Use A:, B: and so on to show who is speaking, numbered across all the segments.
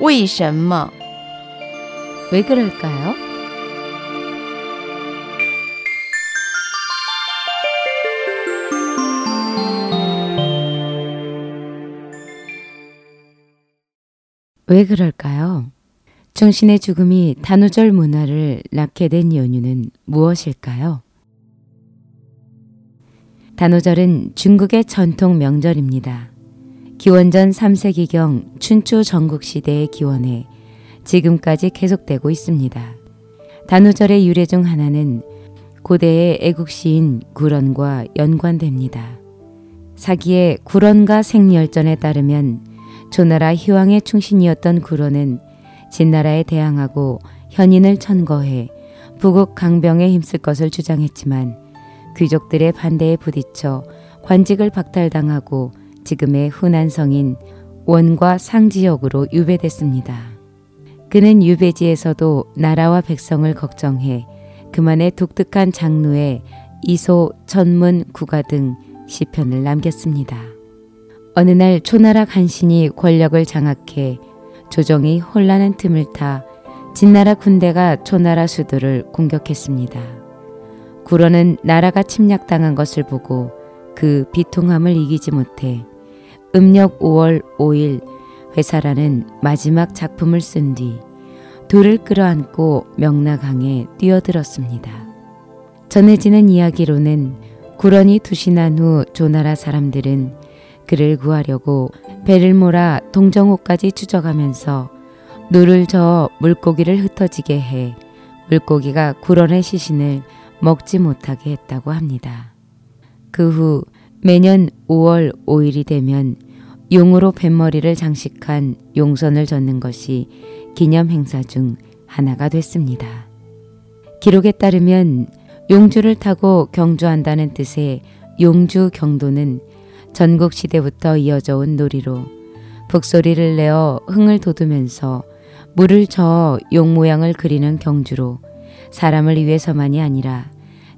A: 为什么?
B: 왜 그럴까요? 왜 그럴까요? 중신의 죽음이 단오절 문화를 낳게 된 연유는 무엇일까요? 단오절은 중국의 전통 명절입니다. 기원전 3세기경 춘추 전국시대의 기원에 지금까지 계속되고 있습니다. 단오절의 유래 중 하나는 고대의 애국시인 구런과 연관됩니다. 사기의 구런과 생열전에 따르면 조나라 희왕의 충신이었던 구런은 진나라에 대항하고 현인을 천거해 부국 강병에 힘쓸 것을 주장했지만 귀족들의 반대에 부딪혀 관직을 박탈당하고 지금의 훈안 성인 원과 상지역으로 유배됐습니다. 그는 유배지에서도 나라와 백성을 걱정해 그만의 독특한 장르의 이소, 전문, 국가 등 시편을 남겼습니다. 어느 날 초나라 간신이 권력을 장악해 조정이 혼란한 틈을 타 진나라 군대가 초나라 수도를 공격했습니다. 굴원은 나라가 침략당한 것을 보고 그 비통함을 이기지 못해 음력 5월 5일 회사라는 마지막 작품을 쓴 뒤 돌을 끌어안고 멱라강에 뛰어들었습니다. 전해지는 이야기로는 굴원이 투신한 후 초나라 사람들은 그를 구하려고 배를 몰아 동정호까지 추적하면서 노를 저어 물고기를 흩어지게 해 물고기가 구런의 시신을 먹지 못하게 했다고 합니다. 그 후 매년 5월 5일이 되면 용으로 뱃머리를 장식한 용선을 젓는 것이 기념 행사 중 하나가 됐습니다. 기록에 따르면 용주를 타고 경주한다는 뜻의 용주 경도는 전국 시대부터 이어져 온 놀이로 북소리를 내어 흥을 돋우면서 물을 저어 용 모양을 그리는 경주로 사람을 위해서만이 아니라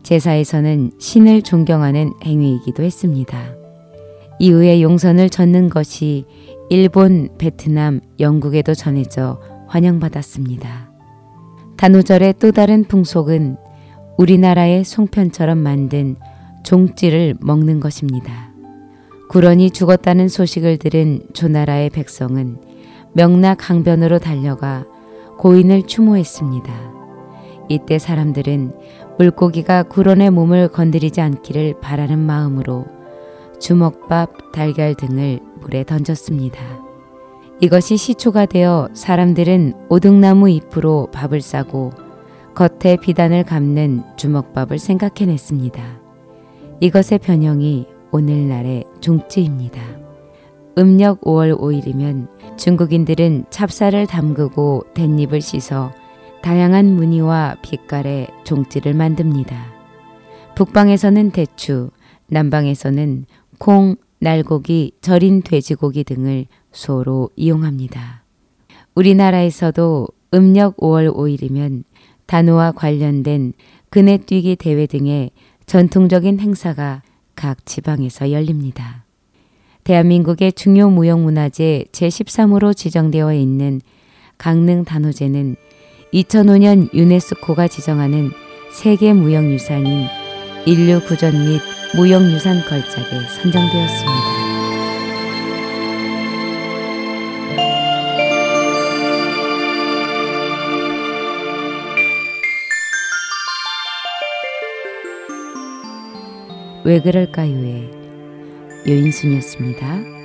B: 제사에서는 신을 존경하는 행위이기도 했습니다. 이후에 용선을 젓는 것이 일본, 베트남, 영국에도 전해져 환영받았습니다. 단오절의 또 다른 풍속은 우리나라의 송편처럼 만든 종찌를 먹는 것입니다. 구런이 죽었다는 소식을 들은 조나라의 백성은 명락 항변으로 달려가 고인을 추모했습니다. 이때 사람들은 물고기가 구런의 몸을 건드리지 않기를 바라는 마음으로 주먹밥, 달걀 등을 물에 던졌습니다. 이것이 시초가 되어 사람들은 오등나무 잎으로 밥을 싸고 겉에 비단을 감는 주먹밥을 생각해냈습니다. 이것의 변형이 오늘날의 종찌입니다. 음력 5월 5일이면 중국인들은 찹쌀을 담그고 댄잎을 씻어 다양한 무늬와 빛깔의 종찌를 만듭니다. 북방에서는 대추, 남방에서는 콩, 날고기, 절인 돼지고기 등을 소로 이용합니다. 우리나라에서도 음력 5월 5일이면 단호와 관련된 그네뛰기 대회 등의 전통적인 행사가 각 지방에서 열립니다. 대한민국의 중요 무형문화재 제13호로 지정되어 있는 강릉 단호제는 2005년 유네스코가 지정하는 세계 무형유산인 인류 구전 및 무형유산 걸작에 선정되었습니다. 왜 그럴까요의 여인순이었습니다.